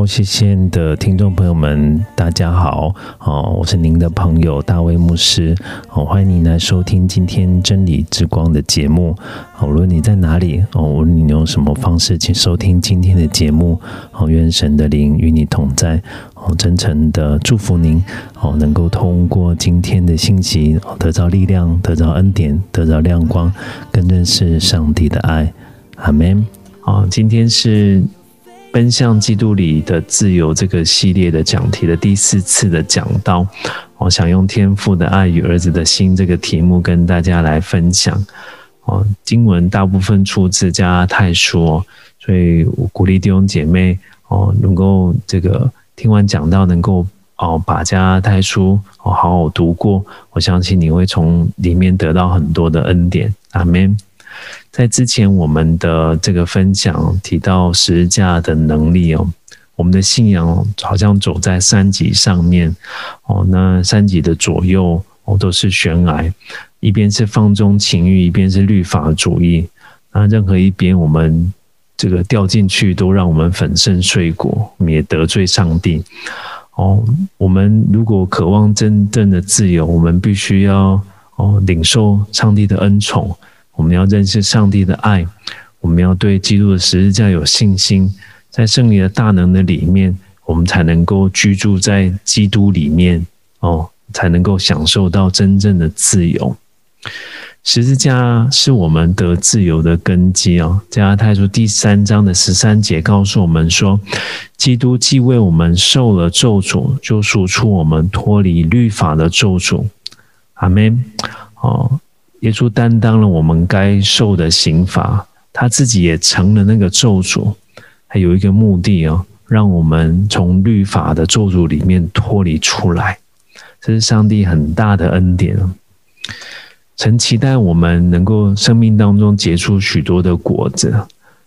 各位哇哦谢的听众朋友们，大家好哦，我是您的朋友大卫牧师哦，欢迎您来收听今天真理之光的节目哦。无论你在哪里哦，无论你用什么方式去收听今天的节目哦，愿神的灵与你同在哦，真诚的祝福您哦，能够通过今天的信息，得到力量，得到恩典，得到亮光，更认识上帝的爱。阿门。哦，今天是奔向基督里的自由这个系列的讲题的第四次的讲道，我想用天父的爱与儿子的心这个题目跟大家来分享。哦，经文大部分出自加泰书，所以我鼓励弟兄姐妹哦，能够这个听完讲道，能够哦把加泰书哦好好读过，我相信你会从里面得到很多的恩典。阿门。在之前我们的这个分享提到十字架的能力哦，我们的信仰好像走在三级上面哦，那三级的左右哦都是悬崖，一边是放纵情欲，一边是律法主义，那任何一边我们这个掉进去，都让我们粉身碎骨，我们也得罪上帝。哦，我们如果渴望真正的自由，我们必须要哦领受上帝的恩宠。我们要认识上帝的爱，我们要对基督的十字架有信心，在圣灵的大能的里面，我们才能够居住在基督里面哦，才能够享受到真正的自由。十字架是我们得自由的根基哦。加拉太书第三章的十三节告诉我们说，基督既为我们受了咒诅，就赎出我们脱离律法的咒诅。阿门。哦。耶稣担当了我们该受的刑罚，他自己也成了那个咒诅，还有一个目的哦，让我们从律法的咒诅里面脱离出来，这是上帝很大的恩典。曾期待我们能够生命当中结出许多的果子，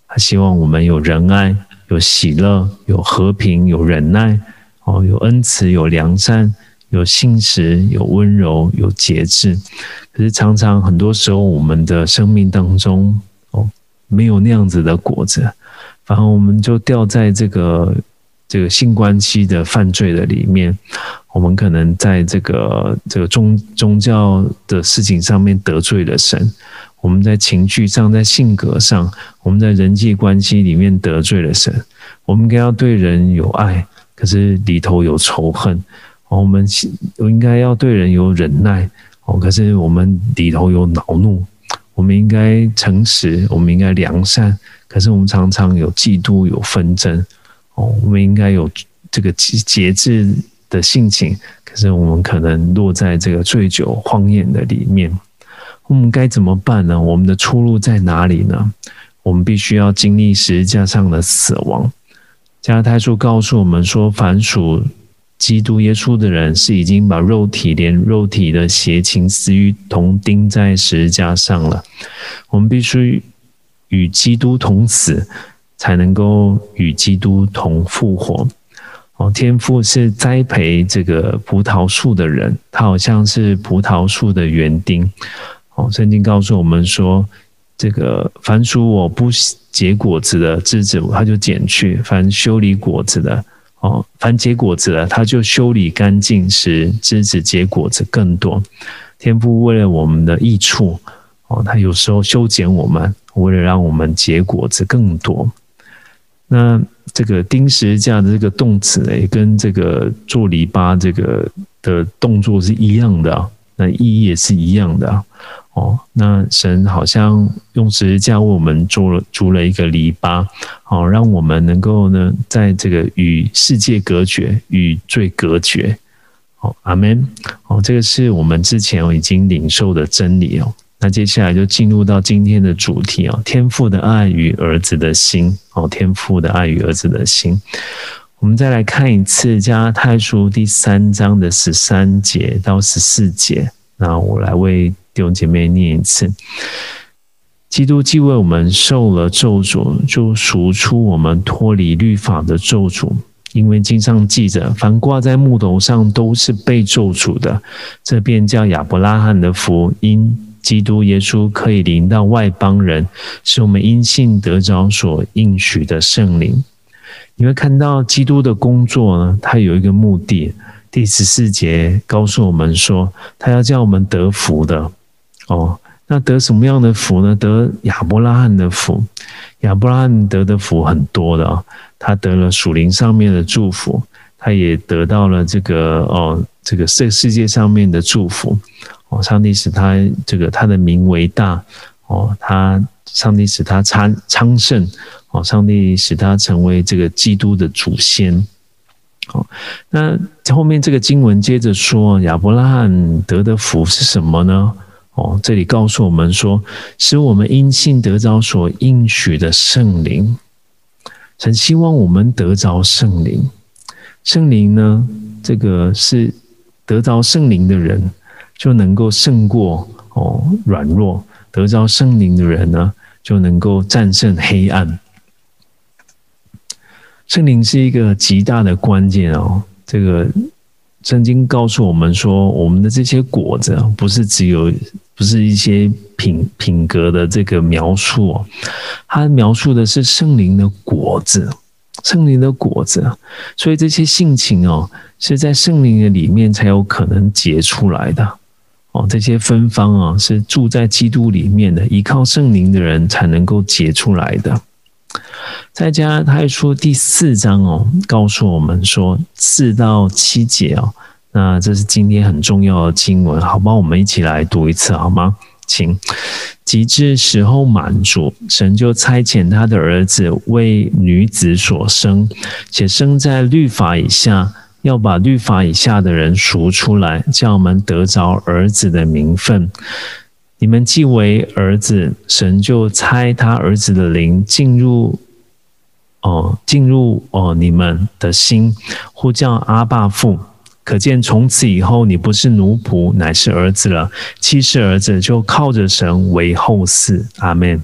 他希望我们有仁爱、有喜乐、有和平、有忍耐，哦，有恩慈、有良善。有信实，有温柔，有节制。可是常常很多时候，我们的生命当中哦，没有那样子的果子，反而我们就掉在这个这个性关系的犯罪的里面。我们可能在这个这个宗宗教的事情上面得罪了神。我们在情绪上，在性格上，我们在人际关系里面得罪了神。我们应该要对人有爱，可是里头有仇恨。我们应该要对人有忍耐哦，可是我们里头有恼怒。我们应该诚实，我们应该良善，可是我们常常有嫉妒、有纷争哦。我们应该有这个节制的性情，可是我们可能落在这个醉酒荒宴的里面。我们该怎么办呢？我们的出路在哪里呢？我们必须要经历十字架上的死亡。加太书告诉我们说，凡属基督耶稣的人是已经把肉体连肉体的邪情私欲同钉在十字架上了。我们必须与基督同死，才能够与基督同复活。哦，天父是栽培这个葡萄树的人，他好像是葡萄树的园丁。哦，圣经告诉我们说，这个凡属我不结果子的枝子，他就剪去；凡修理果子的。哦，凡结果子了，他就修理干净，使枝子结果子更多。天父为了我们的益处，哦，他有时候修剪我们，为了让我们结果子更多。那这个钉十字架的这个动词，也跟这个做篱笆这个的动作是一样的。那意义也是一样的哦。那神好像用十字架为我们做了筑了一个篱笆，好让我们能够呢，在这个与世界隔绝、与罪隔绝。哦，阿门。哦，这个是我们之前已经领受的真理哦。那接下来就进入到今天的主题哦，天父的爱与儿子的心哦，天父的爱与儿子的心。我们再来看一次加太书第三章的十三节到十四节。那我来为弟兄姐妹念一次：基督既为我们受了咒诅，就赎出我们脱离律法的咒诅。因为经上记着，凡挂在木头上都是被咒诅的。这便叫亚伯拉罕的福音。基督耶稣可以临到外邦人，是我们因信得着所应许的圣灵。你会看到基督的工作呢，他有一个目的。第十四节告诉我们说，他要叫我们得福的。哦，那得什么样的福呢？得亚伯拉罕的福。亚伯拉罕得的福很多的啊，他得了属灵上面的祝福，他也得到了这个哦，这个这世界上面的祝福。哦，上帝使他这个他的名为大，哦，他上帝使他昌昌盛，哦，上帝使他成为这个基督的祖先。哦，那后面这个经文接着说，亚伯拉罕得的福是什么呢？哦，这里告诉我们说，使我们因信得着所应许的圣灵。神希望我们得着圣灵，圣灵呢，这个是得着圣灵的人。就能够胜过哦软弱，得着圣灵的人呢，就能够战胜黑暗。圣灵是一个极大的关键哦。这个圣经告诉我们说，我们的这些果子不是只有，不是一些品品格的这个描述哦，它描述的是圣灵的果子，圣灵的果子。所以这些性情哦，是在圣灵的里面才有可能结出来的。哦，这些芬芳啊，是住在基督里面的，依靠圣灵的人才能够结出来的。再加他还说第四章哦，告诉我们说四到七节哦，那这是今天很重要的经文，好吗？我们一起来读一次好吗？请，及至时候满足，神就差遣他的儿子为女子所生，且生在律法以下。要把律法以下的人赎出来，叫我们得着儿子的名分。你们既为儿子，神就差他儿子的灵进入，哦，进入哦你们的心，呼叫阿爸父。可见从此以后，你不是奴仆，乃是儿子了。既是儿子，就靠着神为后嗣。阿门。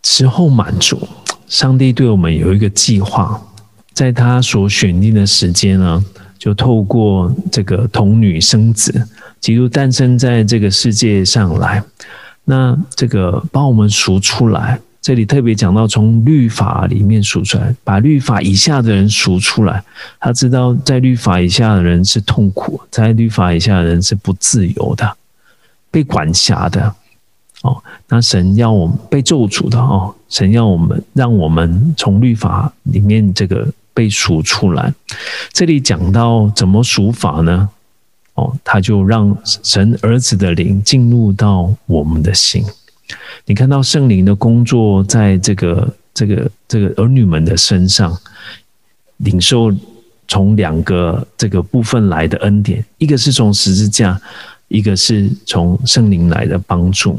之后满足。上帝对我们有一个计划，在他所选定的时间呢，就透过这个童女生子，基督诞生在这个世界上来。那这个把我们赎出来，这里特别讲到从律法里面赎出来，把律法以下的人赎出来。他知道在律法以下的人是痛苦，在律法以下的人是不自由的，被管辖的。哦，那神要我们被咒诅的哦，神要我们让我们从律法里面这个被赎出来。这里讲到怎么赎法呢？哦，他就让神儿子的灵进入到我们的心。你看到圣灵的工作在这个这个这个儿女们的身上，领受从两个这个部分来的恩典，一个是从十字架，一个是从圣灵来的帮助。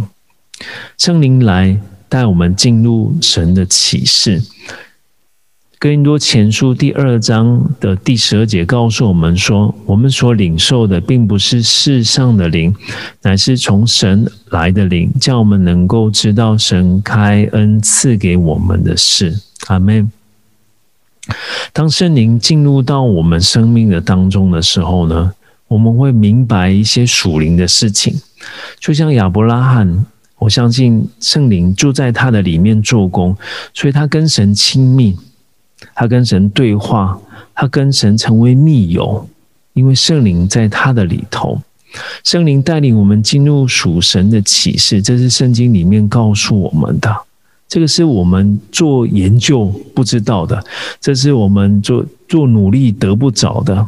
圣灵来带我们进入神的启示。哥林多前书第二章的第十二节告诉我们说：“我们所领受的，并不是世上的灵，乃是从神来的灵，叫我们能够知道神开恩赐给我们的事。”阿门。当圣灵进入到我们生命的当中的时候呢，我们会明白一些属灵的事情，就像亚伯拉罕。我相信圣灵住在他的里面做工，所以他跟神亲密，他跟神对话，他跟神成为密友，因为圣灵在他的里头。圣灵带领我们进入属神的启示，这是圣经里面告诉我们的。这个是我们做研究不知道的，这是我们做做努力得不着的。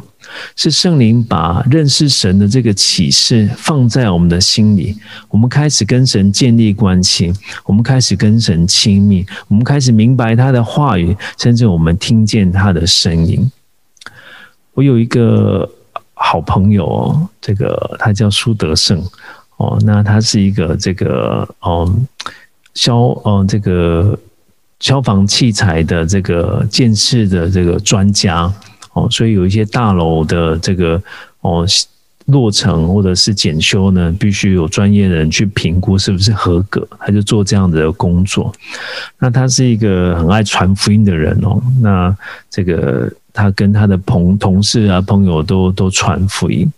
是圣灵把认识神的这个启示放在我们的心里，我们开始跟神建立关系，我们开始跟神亲密，我们开始明白他的话语，甚至我们听见他的声音。我有一个好朋友，这个他叫苏德胜哦，那他是一个这个嗯消嗯这个消防器材的这个建设的这个专家。哦，所以有一些大楼的这个哦落成或者是检修呢，必须有专业的人去评估是不是合格，他就做这样的工作。那他是一个很爱传福音的人哦，那这个他跟他的朋同事啊朋友都都传福音。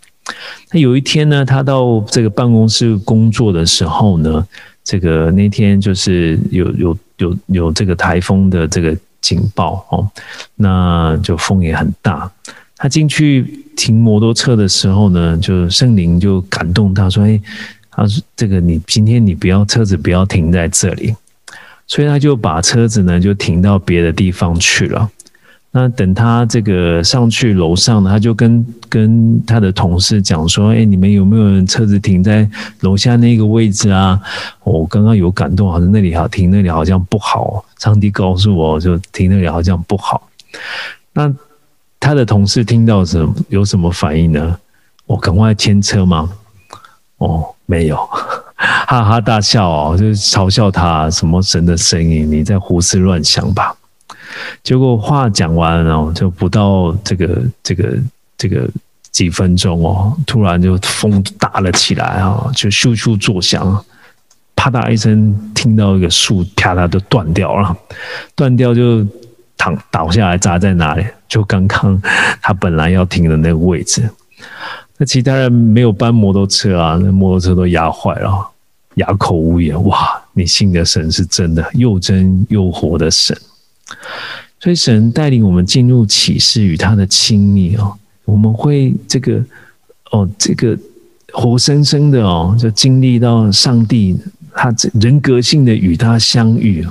那有一天呢，他到这个办公室工作的时候呢，这个那天就是有有有有这个台风的这个。警报哦，那就风也很大。他进去停摩托车的时候呢，就圣灵就感动他说：“哎，他说这个你今天你不要车子不要停在这里。”所以他就把车子呢就停到别的地方去了。那等他这个上去楼上，他就跟跟他的同事讲说：“哎，你们有没有人车子停在楼下那个位置啊？我刚刚有感动，好像那里好停，那里好像不好。上帝告诉我就停那里好像不好。那他的同事听到什么有什么反应呢？我赶快牵车吗？哦，没有，哈哈大笑哦，就嘲笑他什么神的声音，你在胡思乱想吧。”结果话讲完了，就不到这个这个这个几分钟哦，突然就风大了起来啊，就咻咻作响，啪嗒一声，听到一个树啪嗒就断掉了，断掉就躺倒下来砸在哪里？就刚刚他本来要停的那个位置。那其他人没有搬摩托车啊，那摩托车都压坏了，哑口无言。哇，你信的神是真的，又真又活的神。所以神带领我们进入启示与他的亲密哦，我们会这个哦，这个活生生的哦，就经历到上帝他人格性的与他相遇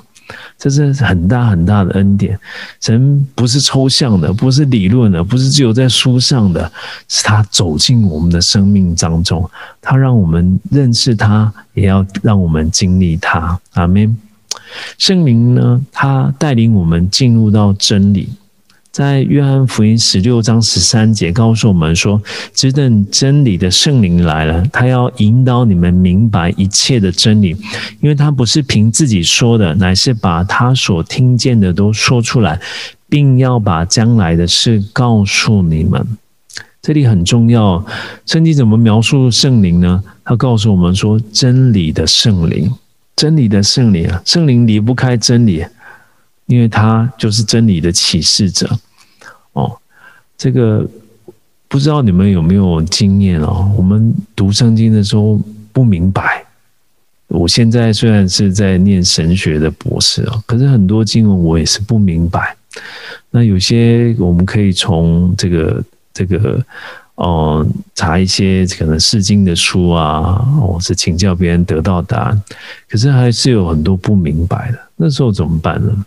这是很大很大的恩典。神不是抽象的，不是理论的，不是只有在书上的，是他走进我们的生命当中，他让我们认识他，也要让我们经历他。阿门。圣灵呢，他带领我们进入到真理。在约翰福音十六章十三节告诉我们说：“只等真理的圣灵来了，他要引导你们明白一切的真理，因为他不是凭自己说的，乃是把他所听见的都说出来，并要把将来的事告诉你们。”这里很重要，圣经怎么描述圣灵呢？他告诉我们说：“真理的圣灵。”真理的圣灵啊，圣灵离不开真理，因为他就是真理的启示者。哦，这个不知道你们有没有经验哦？我们读圣经的时候不明白。我现在虽然是在念神学的博士啊，可是很多经文我也是不明白。那有些我们可以从这个这个。哦，查一些可能释经的书啊，或是请教别人得到答案，可是还是有很多不明白的。那时候怎么办呢？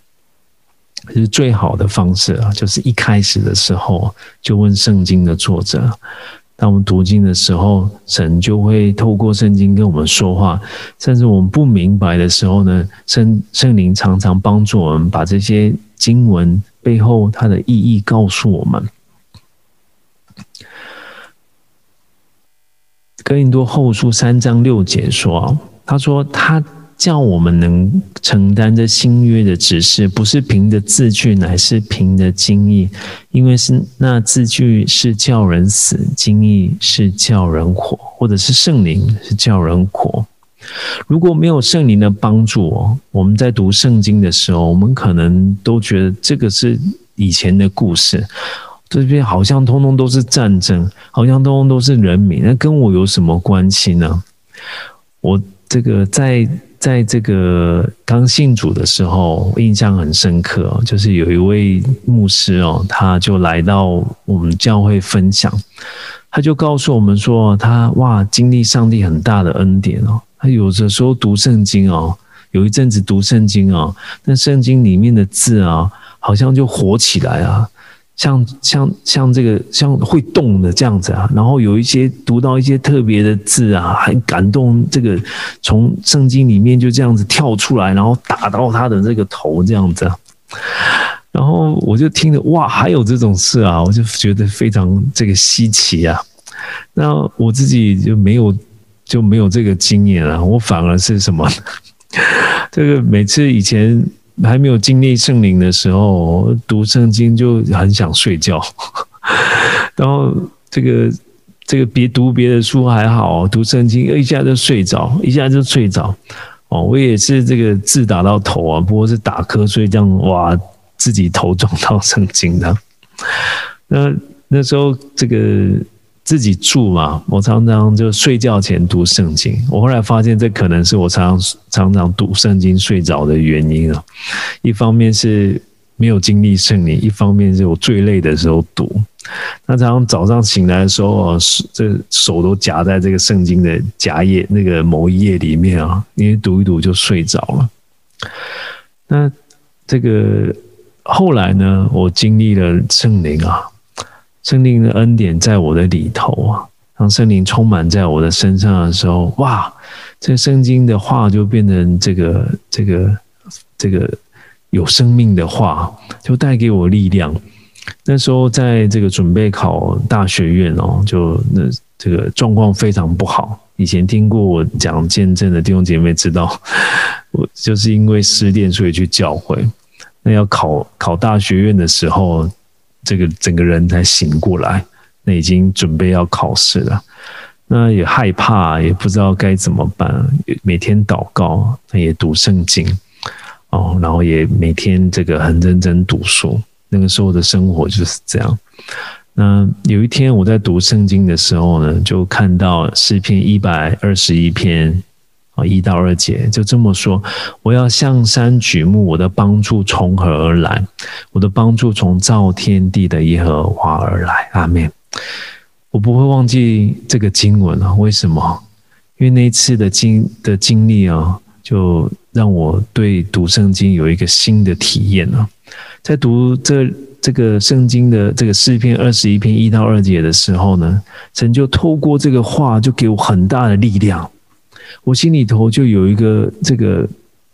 其实最好的方式啊，就是一开始的时候就问圣经的作者。当我们读经的时候，神就会透过圣经跟我们说话。甚至我们不明白的时候呢，圣圣灵常常帮助我们把这些经文背后它的意义告诉我们。哥林多后书三章六节说：“他说他叫我们能承担着新约的指示，不是凭着字句，乃是凭着经意。因为是那字句是叫人死，经意是叫人活，或者是圣灵是叫人活。如果没有圣灵的帮助，我们在读圣经的时候，我们可能都觉得这个是以前的故事。”这边好像通通都是战争，好像通通都是人民，那跟我有什么关系呢？我这个在在这个刚信主的时候，印象很深刻，就是有一位牧师哦，他就来到我们教会分享，他就告诉我们说，他哇经历上帝很大的恩典哦，他有的时候读圣经哦，有一阵子读圣经哦，那圣经里面的字啊，好像就活起来啊。像像像这个像会动的这样子啊，然后有一些读到一些特别的字啊，很感动。这个从圣经里面就这样子跳出来，然后打到他的这个头这样子。然后我就听着哇，还有这种事啊，我就觉得非常这个稀奇啊。那我自己就没有就没有这个经验啊，我反而是什么？这个每次以前。还没有经历圣灵的时候，读圣经就很想睡觉，然后这个这个别读别的书还好，读圣经一下就睡着，一下就睡着。哦，我也是这个字打到头啊，不过是打瞌睡这样，哇，自己头撞到圣经的。那那时候这个。自己住嘛，我常常就睡觉前读圣经。我后来发现，这可能是我常常常常读圣经睡着的原因啊。一方面是没有经历圣灵，一方面是我最累的时候读。那常常早上醒来的时候啊，这手都夹在这个圣经的夹页那个某一页里面啊，因为读一读就睡着了。那这个后来呢，我经历了圣灵啊。圣灵的恩典在我的里头啊，当圣灵充满在我的身上的时候，哇，这圣经的话就变成这个这个这个有生命的话，就带给我力量。那时候在这个准备考大学院哦，就那这个状况非常不好。以前听过我讲见证的弟兄姐妹知道，我就是因为失恋所以去教会。那要考考大学院的时候。这个整个人才醒过来，那已经准备要考试了，那也害怕，也不知道该怎么办。每天祷告，也读圣经，哦，然后也每天这个很认真读书。那个时候的生活就是这样。那有一天我在读圣经的时候呢，就看到诗篇一百二十一篇。啊，一到二节就这么说：我要向山举目，我的帮助从何而来？我的帮助从造天地的耶和华而来。阿门。我不会忘记这个经文啊，为什么？因为那一次的经的经历啊，就让我对读圣经有一个新的体验啊。在读这这个圣经的这个诗篇二十一篇一到二节的时候呢，神就透过这个话，就给我很大的力量。我心里头就有一个这个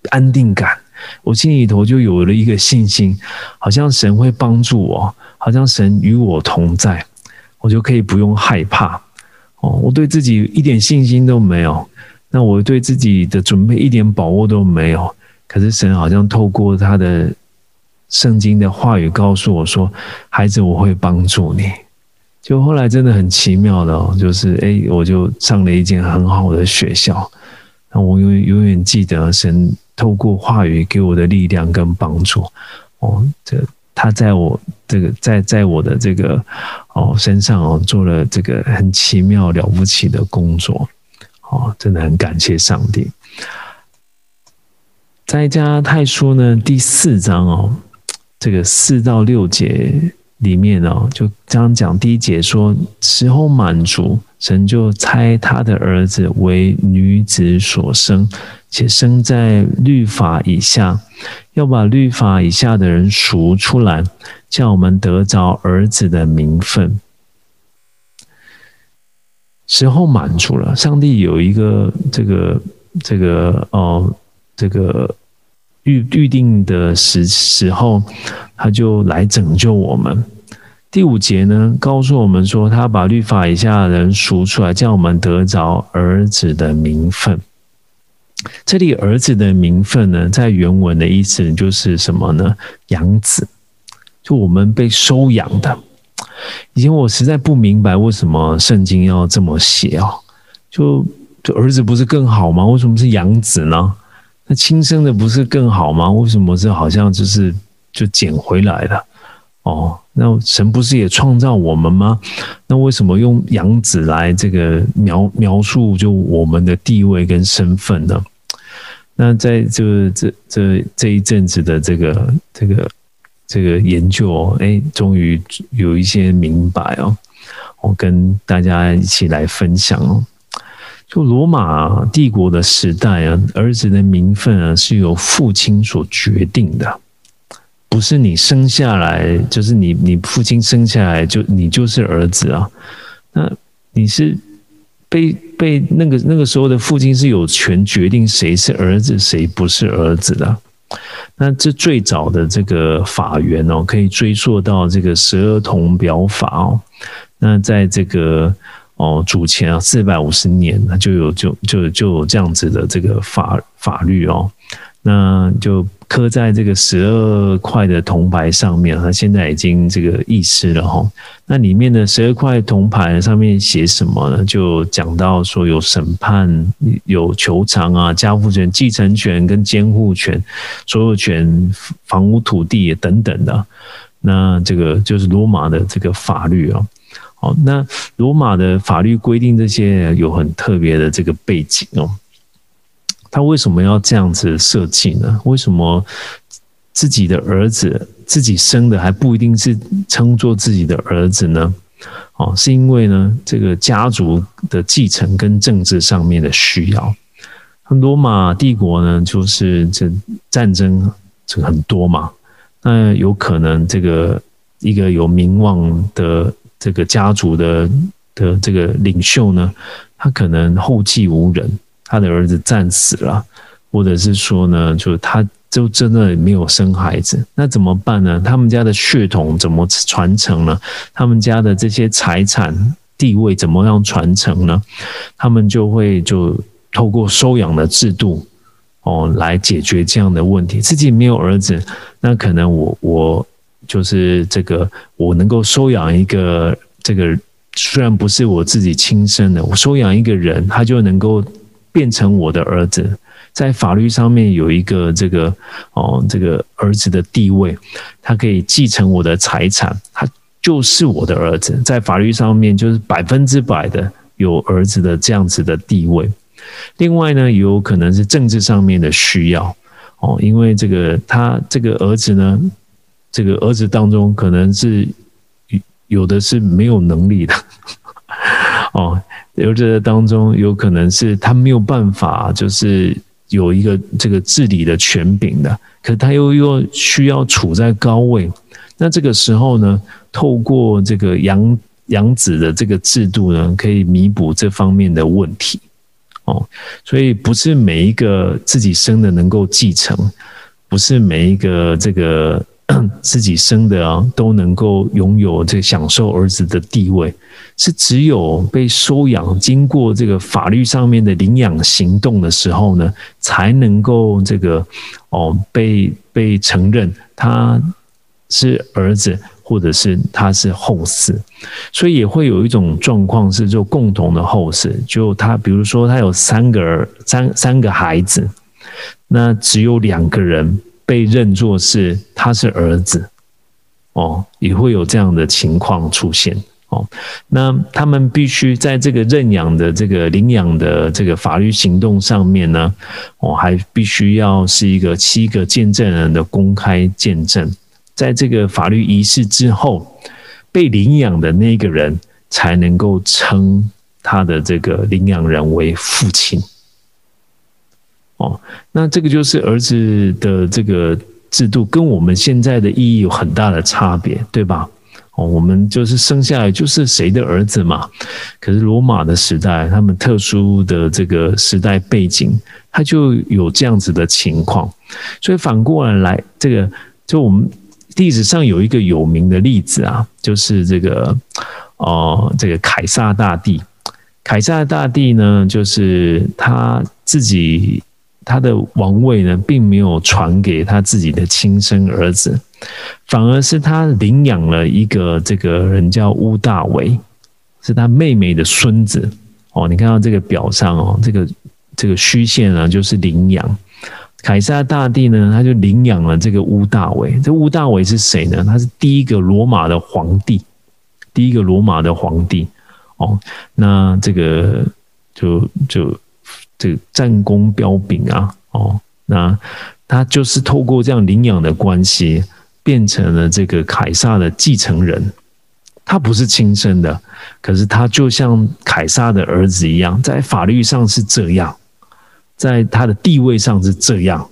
安定感，我心里头就有了一个信心，好像神会帮助我，好像神与我同在，我就可以不用害怕。哦，我对自己一点信心都没有，那我对自己的准备一点把握都没有。可是神好像透过他的圣经的话语告诉我说：“孩子，我会帮助你。”就后来真的很奇妙的哦，就是哎，我就上了一间很好的学校。那我永永远记得神透过话语给我的力量跟帮助哦，这他在我这个在在我的这个哦身上哦做了这个很奇妙了不起的工作哦，真的很感谢上帝。在加太书呢第四章哦，这个四到六节。里面哦，就这样讲。第一节说，时候满足，神就猜他的儿子为女子所生，且生在律法以下，要把律法以下的人赎出来，叫我们得着儿子的名分。时候满足了，上帝有一个这个这个哦，这个预预定的时时候，他就来拯救我们。第五节呢，告诉我们说，他把律法以下的人赎出来，叫我们得着儿子的名分。这里儿子的名分呢，在原文的意思就是什么呢？养子，就我们被收养的。以前我实在不明白为什么圣经要这么写啊？就就儿子不是更好吗？为什么是养子呢？那亲生的不是更好吗？为什么是好像就是就捡回来的？哦，那神不是也创造我们吗？那为什么用养子来这个描描述就我们的地位跟身份呢？那在这这这这一阵子的这个这个这个研究哦，哎，终于有一些明白哦。我跟大家一起来分享哦。就罗马帝国的时代啊，儿子的名分啊是由父亲所决定的。不是你生下来就是你你父亲生下来就你就是儿子啊，那你是被被那个那个时候的父亲是有权决定谁是儿子谁不是儿子的。那这最早的这个法源哦，可以追溯到这个十二铜表法哦。那在这个哦主前啊四百五十年，那就有就就就有这样子的这个法法律哦。那就刻在这个十二块的铜牌上面，它现在已经这个遗失了哈。那里面的十二块铜牌上面写什么呢？就讲到说有审判、有求偿啊、家父权、继承权跟监护权、所有权、房屋土地等等的。那这个就是罗马的这个法律啊。好，那罗马的法律规定这些有很特别的这个背景哦。他为什么要这样子设计呢？为什么自己的儿子自己生的还不一定是称作自己的儿子呢？哦，是因为呢，这个家族的继承跟政治上面的需要。罗马帝国呢，就是这战争这个很多嘛，那有可能这个一个有名望的这个家族的的这个领袖呢，他可能后继无人。他的儿子战死了，或者是说呢，就他就真的没有生孩子，那怎么办呢？他们家的血统怎么传承呢？他们家的这些财产地位怎么样传承呢？他们就会就透过收养的制度哦来解决这样的问题。自己没有儿子，那可能我我就是这个我能够收养一个这个虽然不是我自己亲生的，我收养一个人，他就能够。变成我的儿子，在法律上面有一个这个哦，这个儿子的地位，他可以继承我的财产，他就是我的儿子，在法律上面就是百分之百的有儿子的这样子的地位。另外呢，有可能是政治上面的需要哦，因为这个他这个儿子呢，这个儿子当中可能是有的是没有能力的。哦。留着当中有可能是他没有办法，就是有一个这个治理的权柄的，可他又又需要处在高位，那这个时候呢，透过这个养养子的这个制度呢，可以弥补这方面的问题，哦，所以不是每一个自己生的能够继承，不是每一个这个。自己生的啊，都能够拥有这个享受儿子的地位，是只有被收养，经过这个法律上面的领养行动的时候呢，才能够这个哦被被承认他是儿子，或者是他是后嗣，所以也会有一种状况是做共同的后嗣，就他比如说他有三个儿三三个孩子，那只有两个人。被认作是他是儿子，哦，也会有这样的情况出现哦。那他们必须在这个认养的这个领养的这个法律行动上面呢，哦，还必须要是一个七个见证人的公开见证，在这个法律仪式之后，被领养的那个人才能够称他的这个领养人为父亲。哦，那这个就是儿子的这个制度，跟我们现在的意义有很大的差别，对吧？哦，我们就是生下来就是谁的儿子嘛。可是罗马的时代，他们特殊的这个时代背景，他就有这样子的情况。所以反过来来，这个就我们历史上有一个有名的例子啊，就是这个哦，这个凯撒大帝。凯撒大帝呢，就是他自己。他的王位呢，并没有传给他自己的亲生儿子，反而是他领养了一个这个人叫乌大维，是他妹妹的孙子。哦，你看到这个表上哦，这个这个虚线啊，就是领养。凯撒大帝呢，他就领养了这个乌大维。这乌大维是谁呢？他是第一个罗马的皇帝，第一个罗马的皇帝。哦，那这个就就。这个战功彪炳啊，哦，那他就是透过这样领养的关系，变成了这个凯撒的继承人。他不是亲生的，可是他就像凯撒的儿子一样，在法律上是这样，在他的地位上是这样。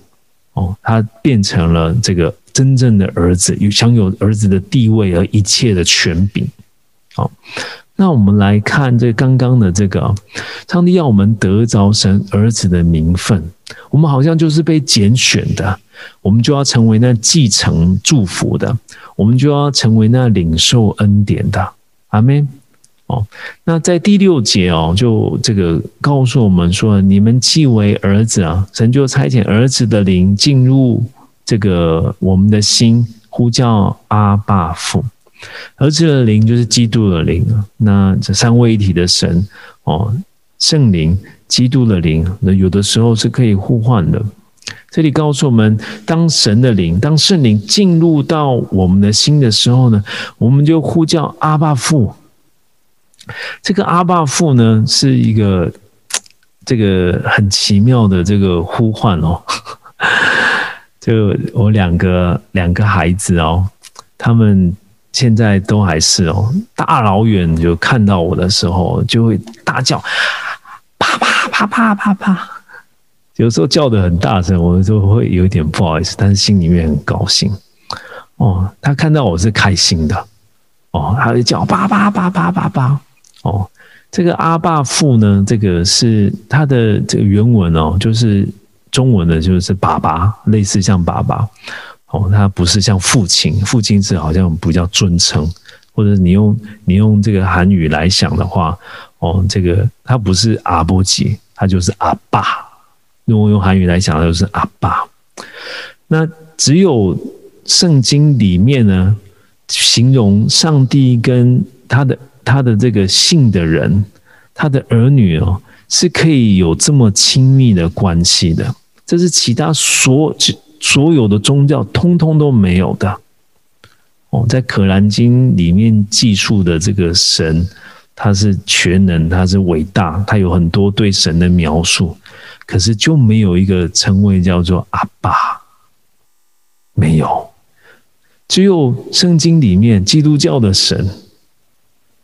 哦，他变成了这个真正的儿子，有享有儿子的地位和一切的权柄。好，那我们来看这刚刚的这个，上帝要我们得着神儿子的名分，我们好像就是被拣选的，我们就要成为那继承祝福的，我们就要成为那领受恩典的。阿门。哦，那在第六节哦，就这个告诉我们说，你们既为儿子啊，神就差遣儿子的灵进入这个我们的心，呼叫阿爸父。儿子的灵就是基督的灵。那这三位一体的神哦，圣灵、基督的灵，那有的时候是可以互换的。这里告诉我们，当神的灵、当圣灵进入到我们的心的时候呢，我们就呼叫阿爸父。这个阿爸父呢，是一个这个很奇妙的这个呼唤哦。就我两个两个孩子哦，他们现在都还是哦，大老远就看到我的时候，就会大叫“爸爸，爸爸，爸爸”。有时候叫的很大声，我就会有点不好意思，但是心里面很高兴。哦，他看到我是开心的，哦，他就叫“爸爸，爸爸，爸爸”。哦，这个阿爸父呢，这个是他的这个原文哦，就是中文的，就是爸爸，类似像爸爸。哦，他不是像父亲，父亲是好像比较尊称，或者你用你用这个韩语来想的话，哦，这个他不是阿波吉，他就是阿爸。如果用韩语来想，就是阿爸。那只有圣经里面呢，形容上帝跟他的。他的这个信的人，他的儿女哦，是可以有这么亲密的关系的，这是其他所所有的宗教通通都没有的。哦，在《可兰经》里面记述的这个神，他是全能，他是伟大，他有很多对神的描述，可是就没有一个称谓叫做阿爸，没有，只有圣经里面基督教的神。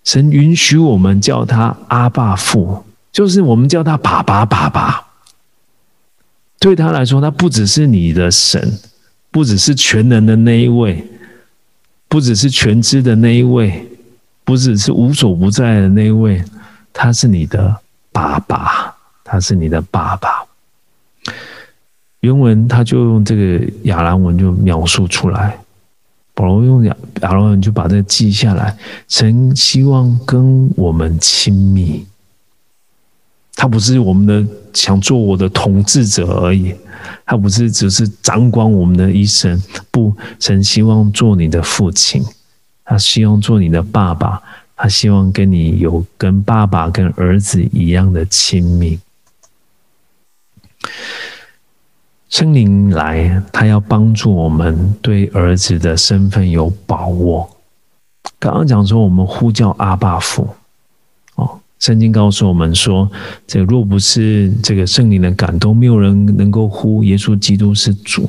神允许我们叫他阿爸父，就是我们叫他爸爸爸爸。对他来说，他不只是你的神，不只是全能的那一位，不只是全知的那一位，不只是无所不在的那一位，他是你的爸爸，他是你的爸爸。原文他就用这个亚兰文就描述出来。保罗用亚亚罗人就把这记下来。神希望跟我们亲密，他不是我们的想做我的统治者而已，他不是只是掌管我们的一生。不，神希望做你的父亲，他希望做你的爸爸，他希望跟你有跟爸爸跟儿子一样的亲密。圣灵来，他要帮助我们对儿子的身份有把握。刚刚讲说，我们呼叫阿爸父，圣经告诉我们说，这若不是这个圣灵的感动，没有人能够呼耶稣基督是主。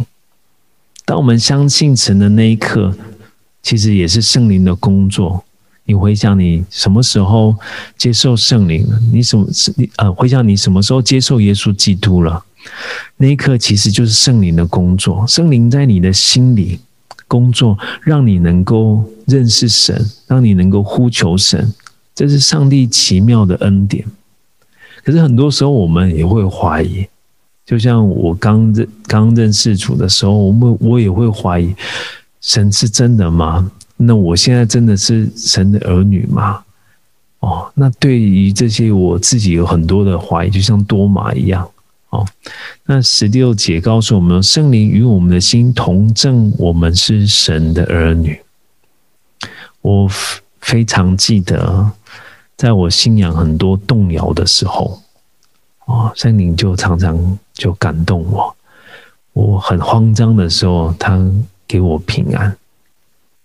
当我们相信神的那一刻，其实也是圣灵的工作。你回想你什么时候接受圣灵？你什么？你呃，回想你什么时候接受耶稣基督了？那一刻其实就是圣灵的工作，圣灵在你的心里工作，让你能够认识神，让你能够呼求神，这是上帝奇妙的恩典。可是很多时候我们也会怀疑，就像我刚认刚认识主的时候，我们我也会怀疑，神是真的吗？那我现在真的是神的儿女吗？哦，那对于这些我自己有很多的怀疑，就像多马一样。哦，那十六节告诉我们，圣灵与我们的心同证，我们是神的儿女。我非常记得，在我信仰很多动摇的时候，哦，圣灵就常常就感动我。我很慌张的时候，他给我平安。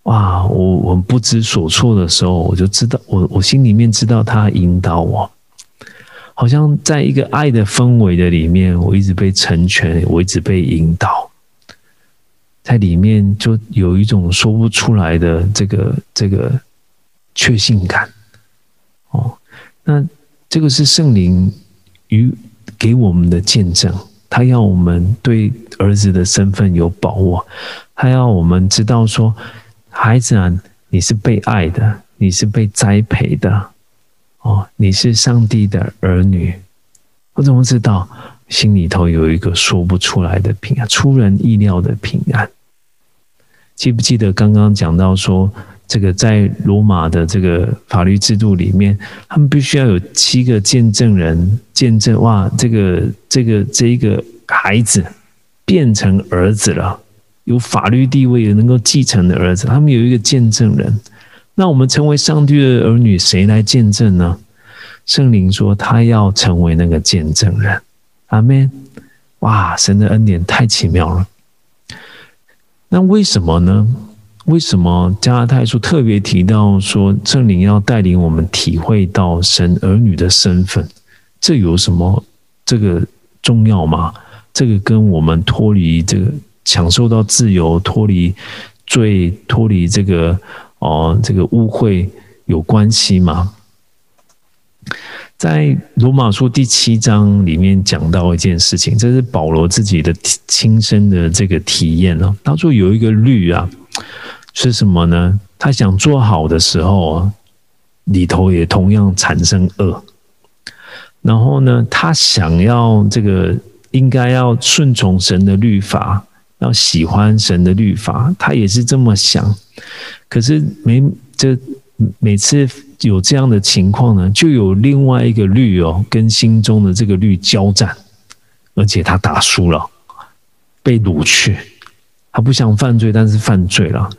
哇，我我不知所措的时候，我就知道，我我心里面知道他引导我。好像在一个爱的氛围的里面，我一直被成全，我一直被引导，在里面就有一种说不出来的这个这个确信感。哦，那这个是圣灵与给我们的见证，他要我们对儿子的身份有把握，他要我们知道说，孩子啊，你是被爱的，你是被栽培的，哦，你是上帝的儿女。我怎么知道？心里头有一个说不出来的平安，出人意料的平安。记不记得刚刚讲到说，这个在罗马的这个法律制度里面，他们必须要有七个见证人见证，哇，这个这个这一个孩子变成儿子了，有法律地位能够继承的儿子，他们有一个见证人。那我们成为上帝的儿女，谁来见证呢？圣灵说，他要成为那个见证人。阿门！哇，神的恩典太奇妙了。那为什么呢？为什么加拉太书特别提到说圣灵要带领我们体会到神儿女的身份？这有什么这个重要吗？这个跟我们脱离这个享受到自由、脱离罪、脱离这个哦这个污秽有关系吗？在罗马书第七章里面讲到一件事情，这是保罗自己的亲身的这个体验哦。他说有一个律啊，是什么呢？他想做好的时候啊，里头也同样产生恶。然后呢，他想要这个应该要顺从神的律法，要喜欢神的律法，他也是这么想。可是每这每次。有这样的情况呢，就有另外一个律哦，跟心中的这个律交战，而且他打输了，被掳去。他不想犯罪，但是犯罪了。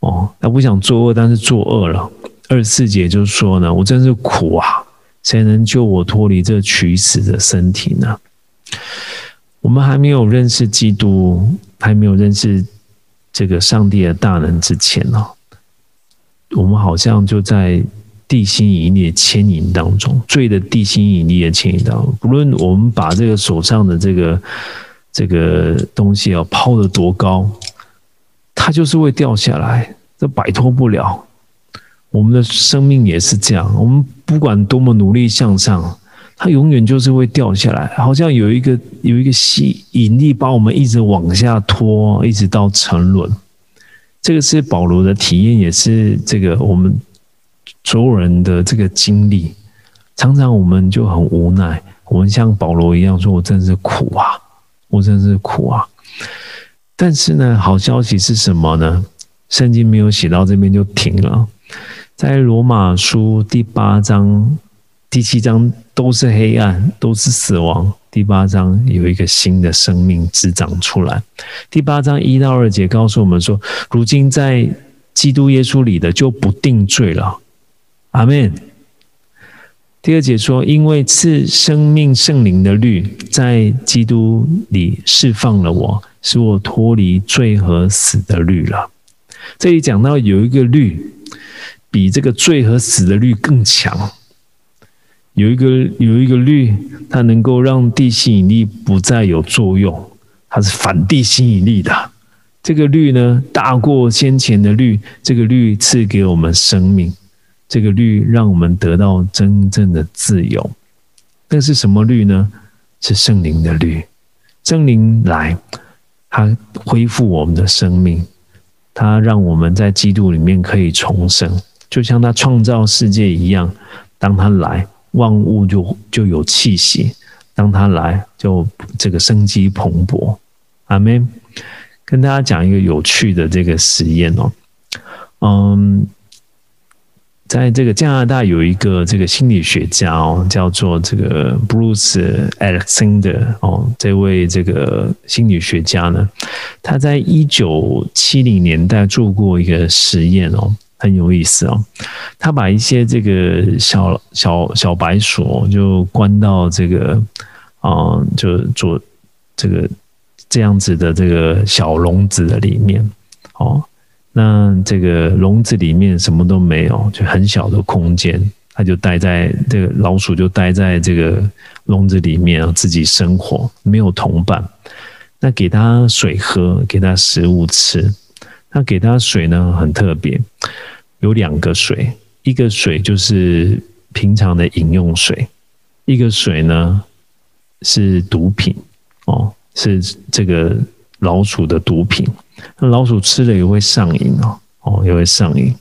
哦，他不想作恶，但是作恶了。二四节就说呢，我真是苦啊！谁能救我脱离这取死的身体呢？我们还没有认识基督，还没有认识这个上帝的大能之前呢，我们好像就在。地心引力的牵引当中，罪的地心引力的牵引当中，不论我们把这个手上的这个这个东西啊抛得多高，它就是会掉下来，这摆脱不了。我们的生命也是这样，我们不管多么努力向上，它永远就是会掉下来，好像有一个有一个吸引力把我们一直往下拖，一直到沉沦。这个是保罗的体验，也是这个我们。所有人的这个经历，常常我们就很无奈。我们像保罗一样说：“我真是苦啊，我真是苦啊。”但是呢，好消息是什么呢？圣经没有写到这边就停了。在罗马书第八章、第七章都是黑暗，都是死亡。第八章有一个新的生命滋长出来。第八章一到二节告诉我们说：“如今在基督耶稣里的就不定罪了。”阿门。第二节说：“因为赐生命圣灵的律在基督里释放了我，使我脱离罪和死的律了。”这里讲到有一个律比这个罪和死的律更强，有一个有一个律，它能够让地心引力不再有作用，它是反地心引力的。这个律呢，大过先前的律，这个律赐给我们生命。这个律让我们得到真正的自由，那是什么律呢？是圣灵的律。圣灵来，他恢复我们的生命，他让我们在基督里面可以重生，就像他创造世界一样。当他来，万物就就有气息；当他来，就这个生机蓬勃。阿门。跟大家讲一个有趣的这个实验哦，嗯。在这个加拿大有一个这个心理学家哦，叫做这个 Bruce Alexander 哦，这位这个心理学家呢，他在一九七零年代做过一个实验哦，很有意思哦。他把一些这个小小小白鼠就关到这个啊，就做这个这样子的这个小笼子的里面哦。那这个笼子里面什么都没有，就很小的空间，它就待在这个老鼠就待在这个笼子里面啊，自己生活，没有同伴。那给它水喝，给它食物吃。那给它水呢，很特别，有两个水，一个水就是平常的饮用水，一个水呢是毒品哦，是这个老鼠的毒品。那老鼠吃了也会上瘾哦，哦，也会上瘾。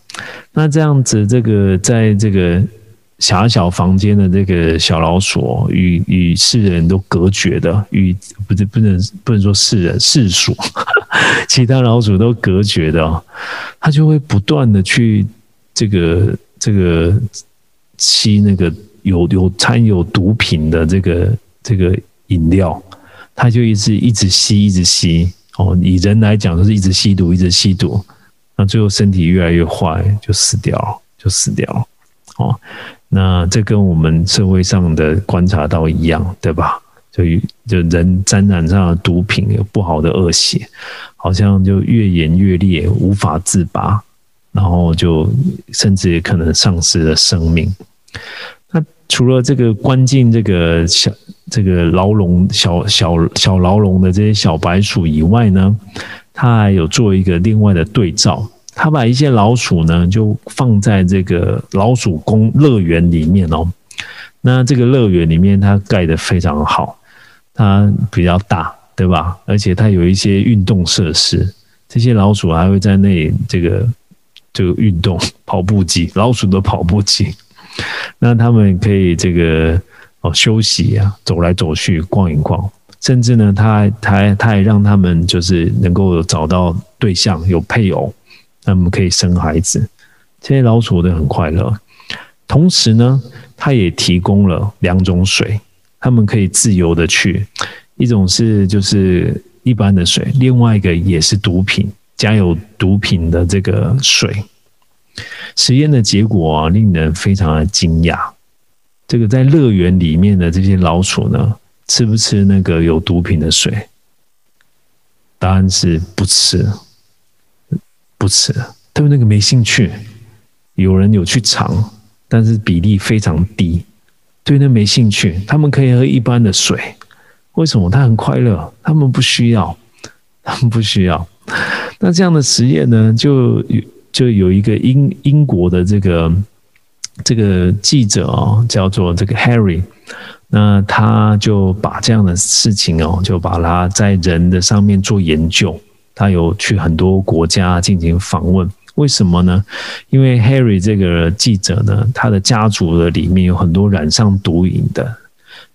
那这样子，这个在这个狭小房间的这个小老鼠，与与世人都隔绝的，与不是不能不能说世人世俗，其他老鼠都隔绝的，它就会不断的去这个这个吸那个有有掺有毒品的这个这个饮料，它就一直一直吸一直吸。哦，以人来讲，就是一直吸毒，一直吸毒，那最后身体越来越坏，就死掉了，就死掉了。哦，那这跟我们社会上的观察到一样，对吧？就就人沾染上了毒品，有不好的恶习，好像就越演越烈，无法自拔，然后就甚至也可能丧失了生命。除了这个关进这个小。这个牢笼小小小牢笼的这些小白鼠以外呢，他还有做一个另外的对照，他把一些老鼠呢就放在这个老鼠公乐园里面哦。那这个乐园里面它盖的非常好，它比较大，对吧？而且它有一些运动设施，这些老鼠还会在那里这个这个运动跑步机，老鼠的跑步机，那他们可以这个。哦，休息啊，走来走去，逛一逛，甚至呢，他他他也让他们就是能够找到对象，有配偶，他们可以生孩子，这些老鼠都很快乐。同时呢，他也提供了两种水，他们可以自由的去，一种是就是一般的水，另外一个也是毒品加有毒品的这个水。实验的结果啊，令人非常的惊讶。这个在乐园里面的这些老鼠呢，吃不吃那个有毒品的水？答案是不吃，不吃。他们那个没兴趣。有人有去尝，但是比例非常低，对那没兴趣。他们可以喝一般的水，为什么？他很快乐，他们不需要，他们不需要。那这样的实验呢，就有就有一个英英国的这个。这个记者哦，叫做这个 Harry，那他就把这样的事情哦，就把它在人的上面做研究。他有去很多国家进行访问，为什么呢？因为 Harry 这个记者呢，他的家族的里面有很多染上毒瘾的，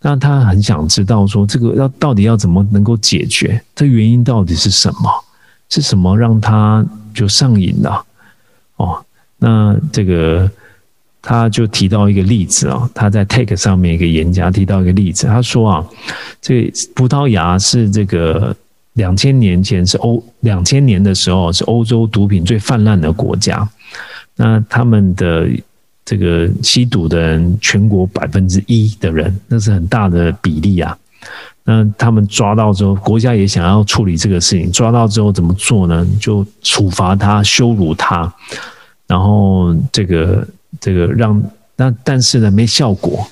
那他很想知道说，这个要到底要怎么能够解决？这原因到底是什么？是什么让他就上瘾了？哦，那这个。他就提到一个例子啊，他在 Take 上面一个演讲提到一个例子，他说啊，这葡萄牙是这个两千年前是欧两千年的时候是欧洲毒品最泛滥的国家，那他们的这个吸毒的人全国百分之一的人，那是很大的比例啊。那他们抓到之后，国家也想要处理这个事情，抓到之后怎么做呢？就处罚他，羞辱他，然后这个。这个让那但是呢没效果，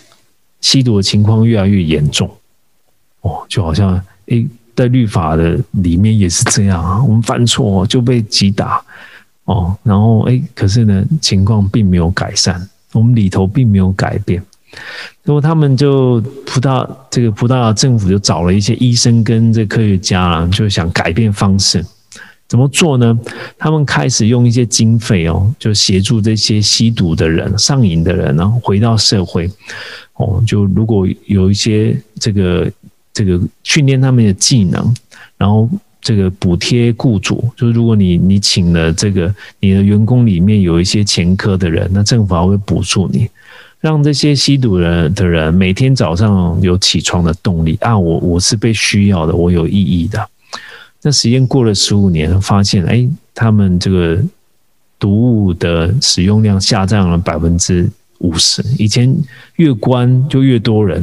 吸毒的情况越来越严重，哦，就好像诶，在律法的里面也是这样啊，我们犯错就被击打，哦，然后诶，可是呢情况并没有改善，我们里头并没有改变，那么他们就葡萄这个葡萄牙政府就找了一些医生跟这科学家啦，就想改变方式。怎么做呢？他们开始用一些经费哦，就协助这些吸毒的人、上瘾的人呢，回到社会。哦，就如果有一些这个这个训练他们的技能，然后这个补贴雇主，就是如果你你请了这个你的员工里面有一些前科的人，那政府还会补助你，让这些吸毒人的人每天早上有起床的动力啊！我我是被需要的，我有意义的。那时间过了十五年，发现哎，他们这个毒物的使用量下降了百分之五十。以前越关就越多人，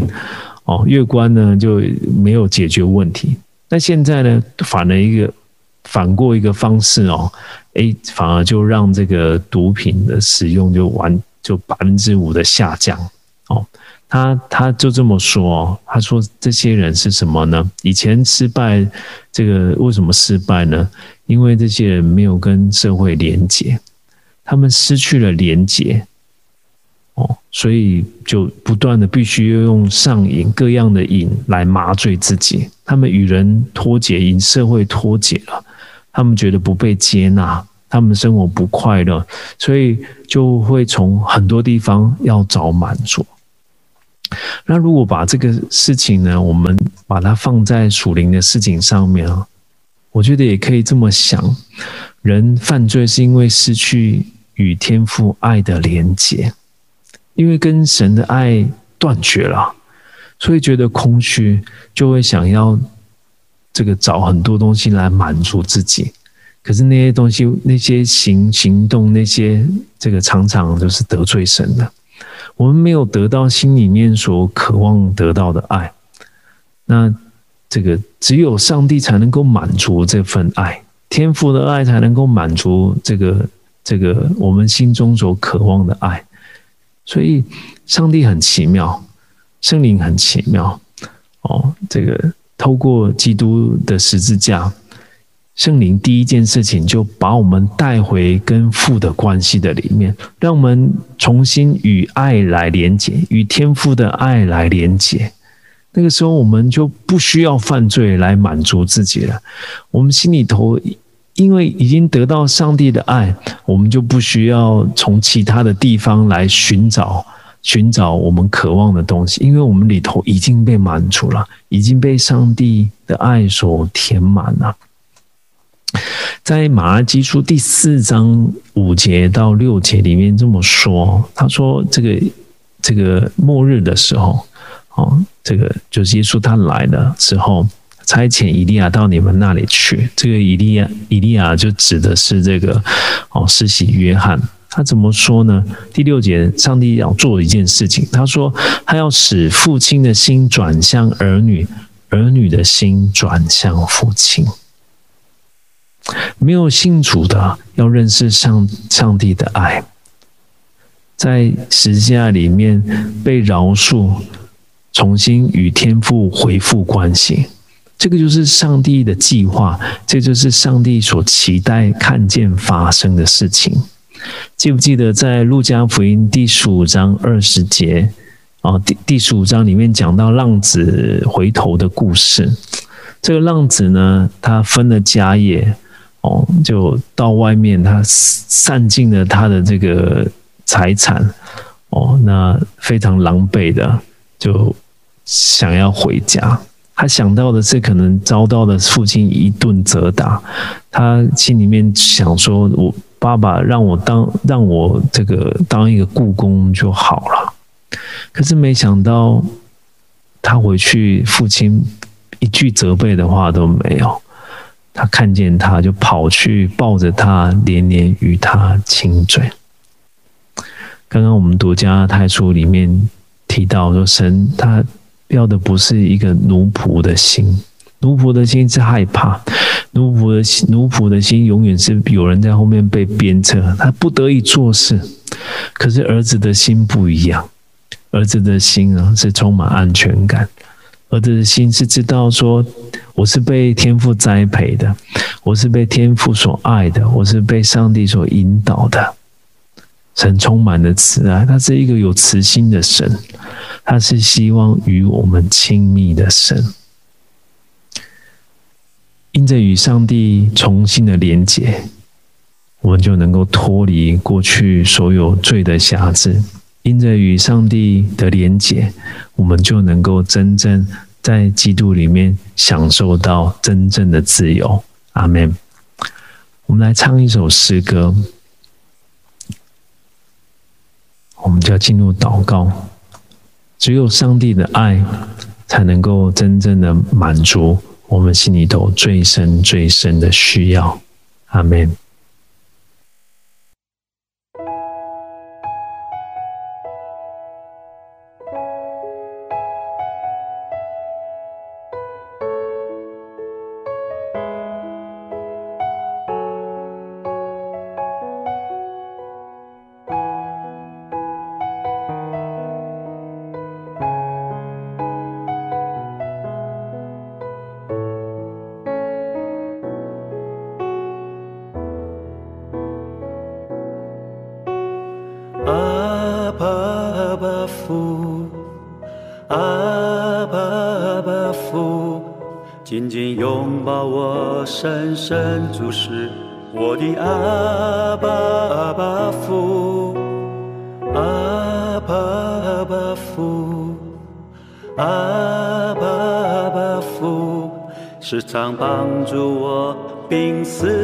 哦，越关呢就没有解决问题。那现在呢，反了一个反过一个方式哦，哎，反而就让这个毒品的使用就完就百分之五的下降哦。他他就这么说，他说这些人是什么呢？以前失败，这个为什么失败呢？因为这些人没有跟社会连接，他们失去了连接，哦，所以就不断的必须要用上瘾各样的瘾来麻醉自己。他们与人脱节，与社会脱节了，他。们觉得不被接纳，他们生活不快乐，所以就会从很多地方要找满足。那如果把这个事情呢，我们把它放在属灵的事情上面啊，我觉得也可以这么想：人犯罪是因为失去与天父爱的连结，因为跟神的爱断绝了，所以觉得空虚，就会想要这个找很多东西来满足自己。可是那些东西、那些行行动、那些这个常常都是得罪神的。我们没有得到心里面所渴望得到的爱，那这个只有上帝才能够满足这份爱，天赋的爱才能够满足这个这个我们心中所渴望的爱。所以，上帝很奇妙，圣灵很奇妙哦。这个透过基督的十字架。圣灵第一件事情就把我们带回跟父的关系的里面，让我们重新与爱来连接，与天父的爱来连接。那个时候，我们就不需要犯罪来满足自己了。我们心里头，因为已经得到上帝的爱，我们就不需要从其他的地方来寻找寻找我们渴望的东西，因为我们里头已经被满足了，已经被上帝的爱所填满了。在马拉基书第四章五节到六节里面这么说，他说：“这个这个末日的时候，哦，这个就是耶稣他来的时候，差遣以利亚到你们那里去。这个以利亚，以利亚就指的是这个哦，施洗约翰。他怎么说呢？第六节，上帝要做一件事情，他说他要使父亲的心转向儿女，儿女的心转向父亲。”没有信主的，要认识上上帝的爱，在十字架里面被饶恕，重新与天父恢复关系。这个就是上帝的计划，这就是上帝所期待看见发生的事情。记不记得在路加福音第十五章二十节啊？第第十五章里面讲到浪子回头的故事。这个浪子呢，他分了家业。哦，就到外面，他散尽了他的这个财产，哦，那非常狼狈的，就想要回家。他想到的是，可能遭到了父亲一顿责打，他心里面想说：“我爸爸让我当，让我这个当一个故宫就好了。”可是没想到，他回去，父亲一句责备的话都没有。他看见他，就跑去抱着他，连连与他亲嘴。刚刚我们读加太书里面提到说，神他要的不是一个奴仆的心，奴仆的心是害怕，奴仆的心，奴仆的心永远是有人在后面被鞭策，他不得已做事。可是儿子的心不一样，儿子的心啊是充满安全感。儿子的心是知道说，我是被天父栽培的，我是被天父所爱的，我是被上帝所引导的。神充满了慈爱，他是一个有慈心的神，他是希望与我们亲密的神。因着与上帝重新的连结，我们就能够脱离过去所有罪的辖制。因着与上帝的连结，我们就能够真正在基督里面享受到真正的自由。阿门。我们来唱一首诗歌，我们就要进入祷告。只有上帝的爱，才能够真正的满足我们心里头最深最深的需要。阿门。的阿爸阿爸父，阿爸阿爸父，阿爸阿爸父，时常帮助我病死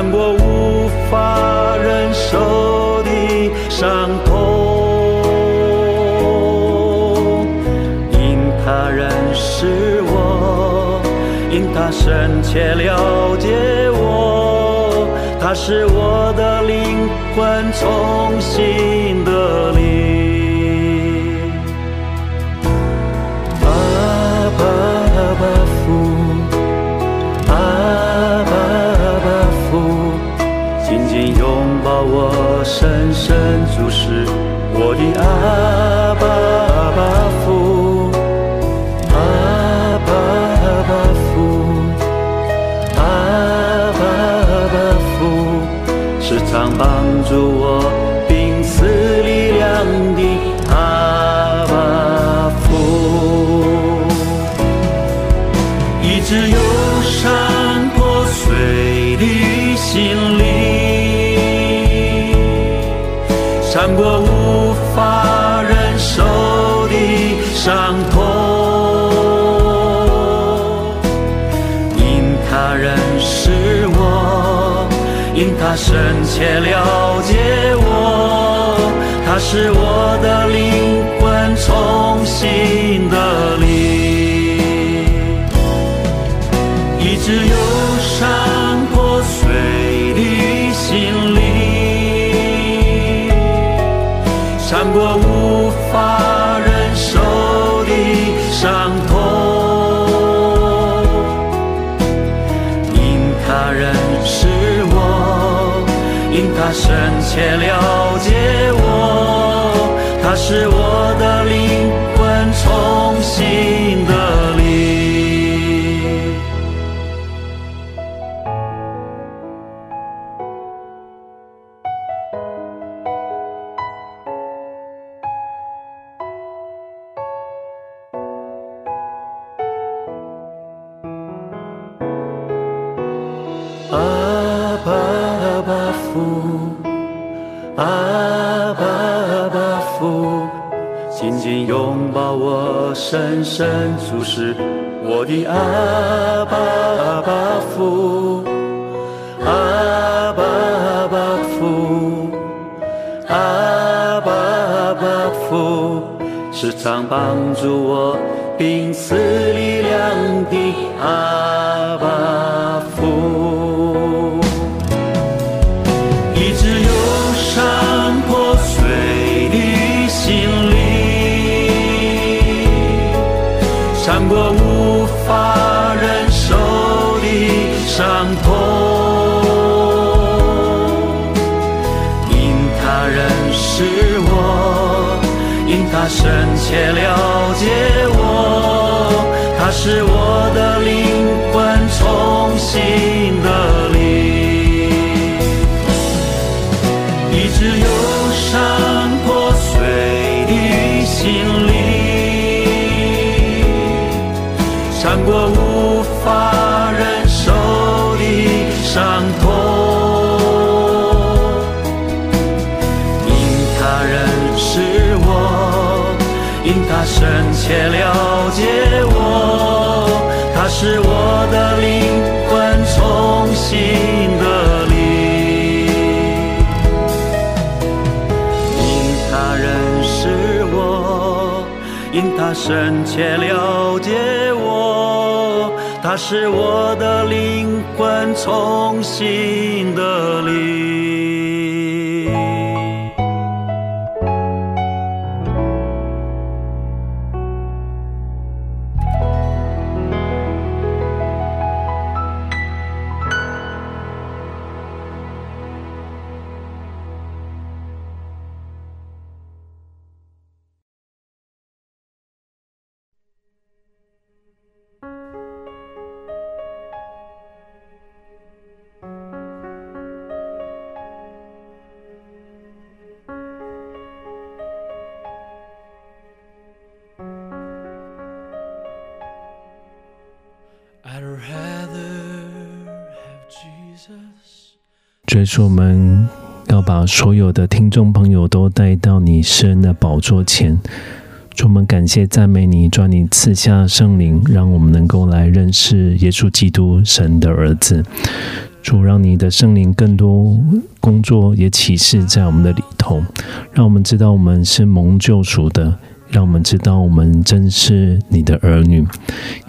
穿过无法忍受的伤痛，因他认识我，因他深切了解我，他是我的灵魂重新深深注视我的爱。别了解我，他是我的灵魂重新深切了解我，他是我常帮助我病死且了解我，他是我的因他深切了解我，他是我的灵魂重新的灵。因他认识我，因他深切了解我，他是我的灵魂重新的力。主耶稣，我们要把所有的听众朋友都带到你施恩的宝座前。主，我们感谢赞美你，主你赐下圣灵，让我们能够来认识耶稣基督，神的儿子。主，让你的圣灵更多工作，也启示在我们的里头，让我们知道我们是蒙救赎的，让我们知道我们真是你的儿女。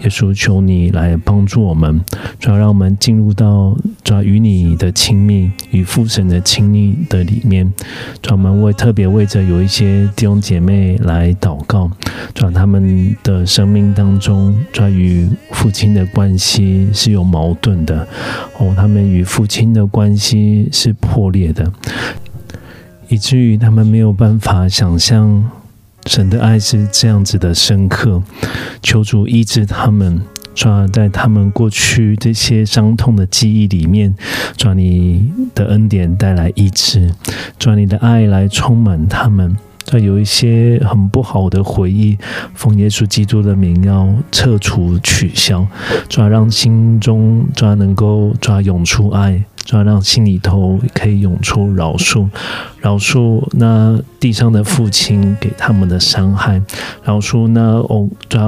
耶稣，求你来帮助我们，主要让我们进入到主要与你的亲密、与父神的亲密的里面。主要我们为特别为着有一些弟兄姐妹来祷告，主要他们的生命当中，主要与父亲的关系是有矛盾的，哦，他们与父亲的关系是破裂的，以至于他们没有办法想象。神的爱是这样子的深刻，求主医治他们，抓在他们过去这些伤痛的记忆里面，抓你的恩典带来医治，抓你的爱来充满他们。抓有一些很不好的回忆，奉耶稣基督的名要撤除取消，抓让心中抓能够抓涌出爱，抓让心里头可以涌出饶恕，饶恕那地上的父亲给他们的伤害，饶恕那哦抓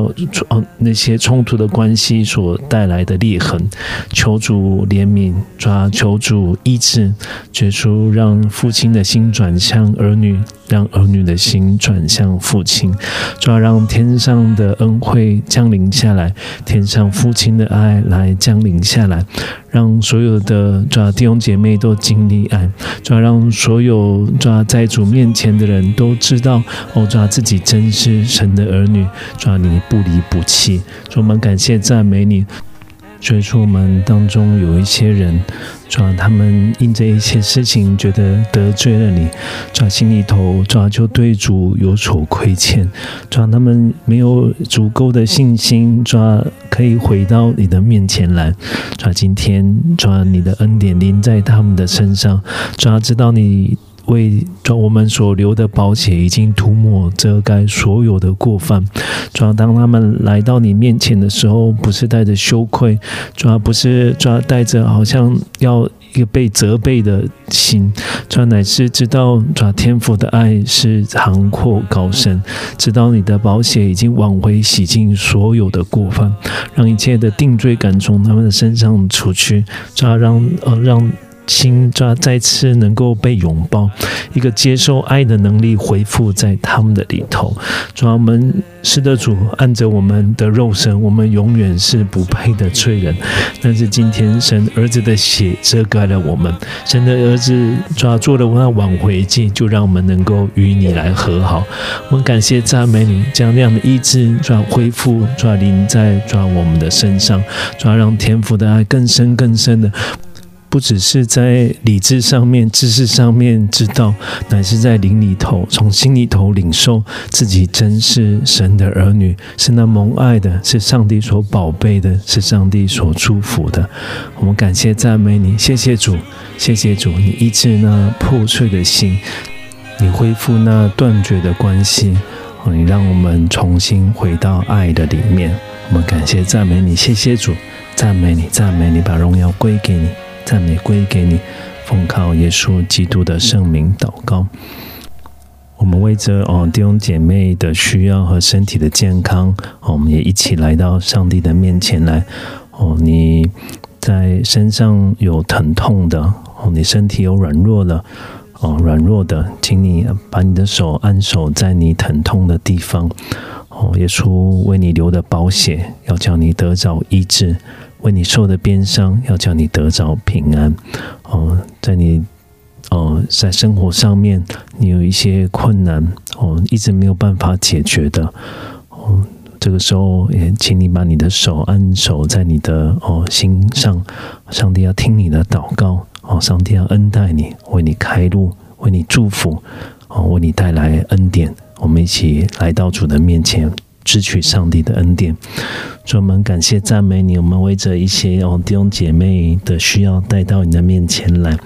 哦那些冲突的关系所带来的裂痕，求主怜悯，抓求主医治，决出让父亲的心转向儿女，让儿女的心转向父亲，抓让天上的恩惠降临下来，天上父亲的爱来降临下来，让所有的抓弟兄姐妹都经历爱，抓让所有抓在主面前的人都知道，哦，抓自己真是神的儿女，抓你不离不弃，我们感谢赞美你。所以说，我们当中有一些人，抓他们因着一些事情觉得得罪了你，抓心里头抓就对主有所亏欠，抓他们没有足够的信心，抓可以回到你的面前来，抓今天抓你的恩典临在他们的身上，抓知道你。为抓我们所流的宝血已经涂抹遮盖所有的过犯，主要当他们来到你面前的时候，不是带着羞愧，主要不是抓带着好像要一个被责备的心，主要乃是知道抓天父的爱是长阔高深，知道你的宝血已经挽回洗净所有的过犯，让一切的定罪感从他们的身上除去，主要让呃让。心抓再次能够被拥抱，一个接受爱的能力恢复在他们的里头。主啊，我们是的主，按着我们的肉身，我们永远是不配的罪人。但是今天神儿子的血遮盖了我们，神的儿子抓做了那挽回祭，就让我们能够与你来和好。我们感谢赞美你，将那样的医治抓恢复抓临在抓我们的身上，抓让天父的爱更深更深的。不只是在理智上面、知识上面知道，乃是在灵里头，从心里头领受自己真是神的儿女，是那蒙爱的，是上帝所宝贝的，是上帝所祝福的。我们感谢赞美你，谢谢主，谢谢主，你医治那破碎的心，你恢复那断绝的关系，你让我们重新回到爱的里面。我们感谢赞美你，谢谢主，赞美你，赞美你，把荣耀归给你。赞美归给你，奉靠耶稣基督的圣名祷告。我们为着哦弟兄姐妹的需要和身体的健康，我们也一起来到上帝的面前来。哦，你在身上有疼痛的，哦，你身体有软弱的，哦，软弱的，请你把你的手按手在你疼痛的地方。哦，耶稣为你流的宝血，要叫你得着医治；为你受的鞭伤，要叫你得着平安。哦，在你哦，在生活上面，你有一些困难哦，一直没有办法解决的哦，这个时候也请你把你的手按守在你的哦心上，上帝要听你的祷告哦，上帝要恩待你，为你开路，为你祝福哦，为你带来恩典。我们一起来到主的面前，支取上帝的恩典。专门感谢赞美你，我们为着一些哦弟兄姐妹的需要带到你的面前来。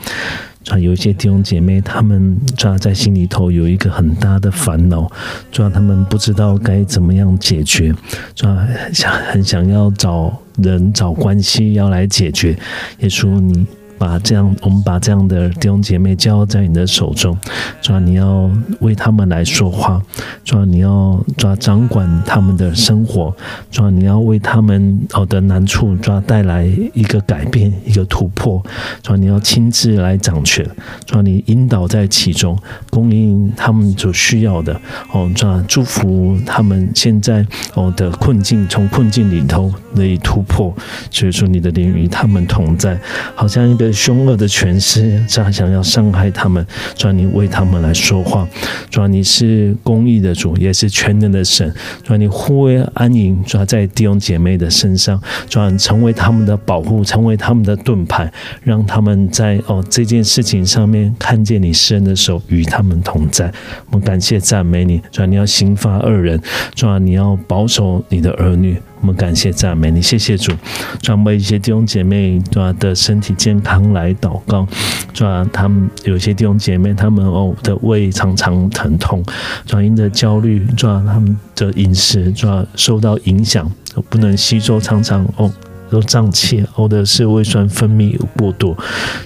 啊，有一些弟兄姐妹，他们主要在心里头有一个很大的烦恼，主要他们不知道该怎么样解决，抓想很想要找人找关系要来解决。耶稣，你。把这样，我们把这样的弟兄姐妹交在你的手中，抓你要为他们来说话，抓你要抓掌管他们的生活，抓你要为他们好的难处抓带来一个改变，一个突破，抓你要亲自来掌权，抓你引导在其中，供应他们所需要的，哦，抓祝福他们现在哦的困境，从困境里头得以突破，所以说你的灵与他们同在，好像一个。凶恶的权势，这样想要伤害他们，主你为他们来说话，主你是公义的主，也是全能的神，主你护卫安营，主在弟兄姐妹的身上，主成为他们的保护，成为他们的盾牌，让他们在哦这件事情上面看见你施恩的手与他们同在。我们感谢赞美你，主你要刑罚二人，主你要保守你的儿女。我们感谢赞美你，谢谢主，专为一些弟兄姐妹抓的身体健康来祷告，抓他们有些弟兄姐妹他们哦的胃常常疼痛，抓因的焦虑，抓他们的饮食抓受到影响，不能吸收，常常哦都胀气，或者是胃酸分泌过多，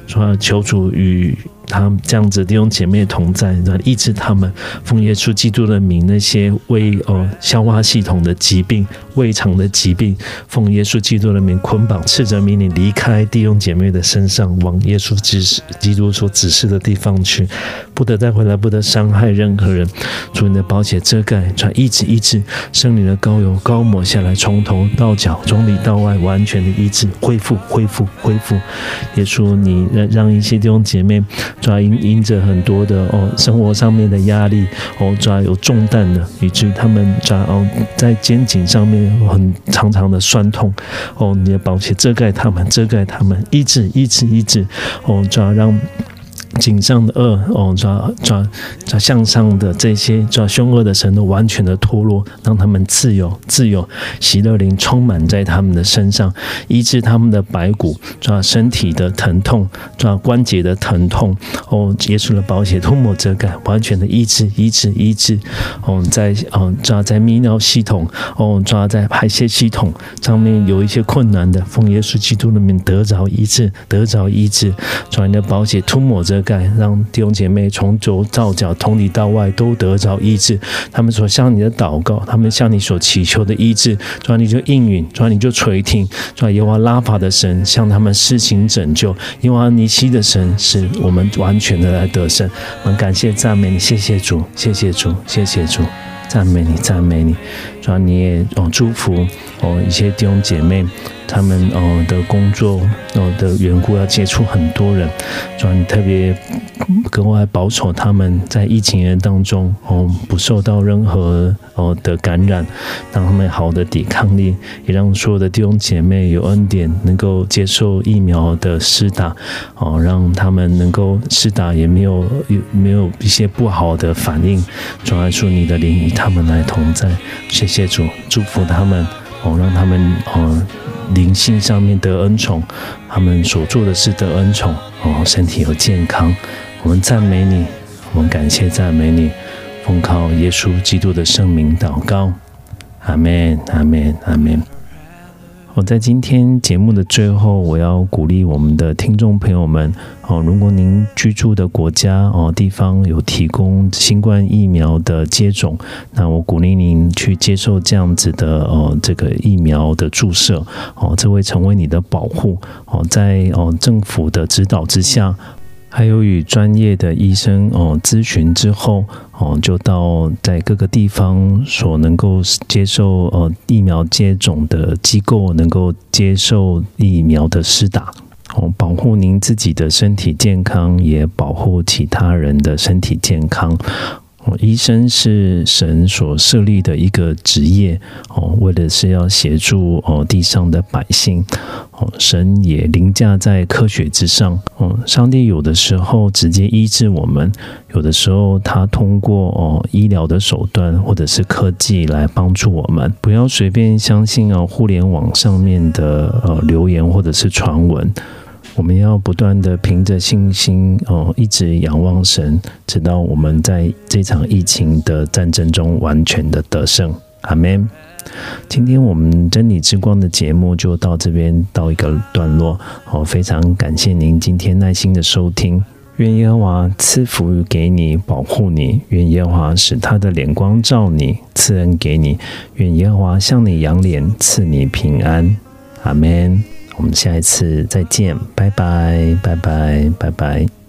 抓求主与。他这样子弟兄姐妹同在，来医治他们，奉耶稣基督的名，那些胃哦消化系统的疾病、胃肠的疾病，奉耶稣基督的名捆绑，斥责命令离开弟兄姐妹的身上，往耶稣指示基督所指示的地方去，不得再回来，不得伤害任何人。主你的宝血遮盖，传医治医治，圣灵的膏油膏抹下来，从头到脚，从里到外，完全的医治，恢复，恢复，恢复。耶稣，你让让一些弟兄姐妹。抓因因着很多的哦生活上面的压力哦抓有重担的，以至于他们抓哦在肩颈上面很长长的酸痛哦，你要保持遮盖他们，遮盖他们，医治医治医治哦抓让。颈上的恶哦，抓抓抓向上的这些抓凶恶的神都完全的脱落，让他们自由自由，喜乐灵充满在他们的身上，医治他们的白骨，抓身体的疼痛，抓关节的疼痛哦，结束了保险涂抹遮盖，完全的医治医治医治哦，在哦抓在泌尿系统哦，抓在排泄系统上面有一些困难的，奉耶稣基督的名得着医治，得着医治，抓你的保险涂抹遮。盖，让弟兄姐妹从左到脚，从里到外都得着医治。他们所向你的祷告，他们向你所祈求的医治，主啊你就应允，主啊你就垂听。主耶和华拉法的神向他们施行拯救，耶和华尼西的神使我们完全的来得胜。我们感谢赞美你，谢谢主，谢谢主，谢谢主，赞美你，赞美你。主啊你也哦祝福哦一些弟兄姐妹。他们哦的工作哦的缘故，要接触很多人，主要你特别格外保守他们在疫情当中哦，不受到任何哦的感染，让他们好的抵抗力，也让所有的弟兄姐妹有恩典，能够接受疫苗的施打哦，让他们能够施打也没有有没有一些不好的反应，主要说你的灵与他们来同在，谢谢主，祝福他们哦，让他们哦。灵性上面得恩宠，他们所做的事得恩宠哦，身体又健康。我们赞美你，我们感谢赞美你，奉靠耶稣基督的圣名祷告，阿门，阿门，阿门。我在今天节目的最后，我要鼓励我们的听众朋友们哦，如果您居住的国家哦地方有提供新冠疫苗的接种，那我鼓励您去接受这样子的呃这个疫苗的注射哦，这会成为你的保护哦，在哦政府的指导之下。还有与专业的医生哦咨询之后哦，就到在各个地方所能够接受呃疫苗接种的机构，能够接受疫苗的施打哦，保护您自己的身体健康，也保护其他人的身体健康。哦，医生是神所设立的一个职业哦，为的是要协助哦地上的百姓哦，神也凌驾在科学之上哦。上帝有的时候直接医治我们，有的时候他通过哦医疗的手段或者是科技来帮助我们。不要随便相信哦互联网上面的呃留言或者是传闻。我们要不断的凭着信心哦，一直仰望神，直到我们在这场疫情的战争中完全的得胜。阿门。今天我们真理之光的节目就到这边到一个段落。哦，非常感谢您今天耐心的收听。愿耶和华赐福给你，保护你；愿耶和华使他的脸光照你，赐恩给你；愿耶和华向你扬脸，赐你平安。阿门。我们下一次再见，拜拜，拜拜，拜拜。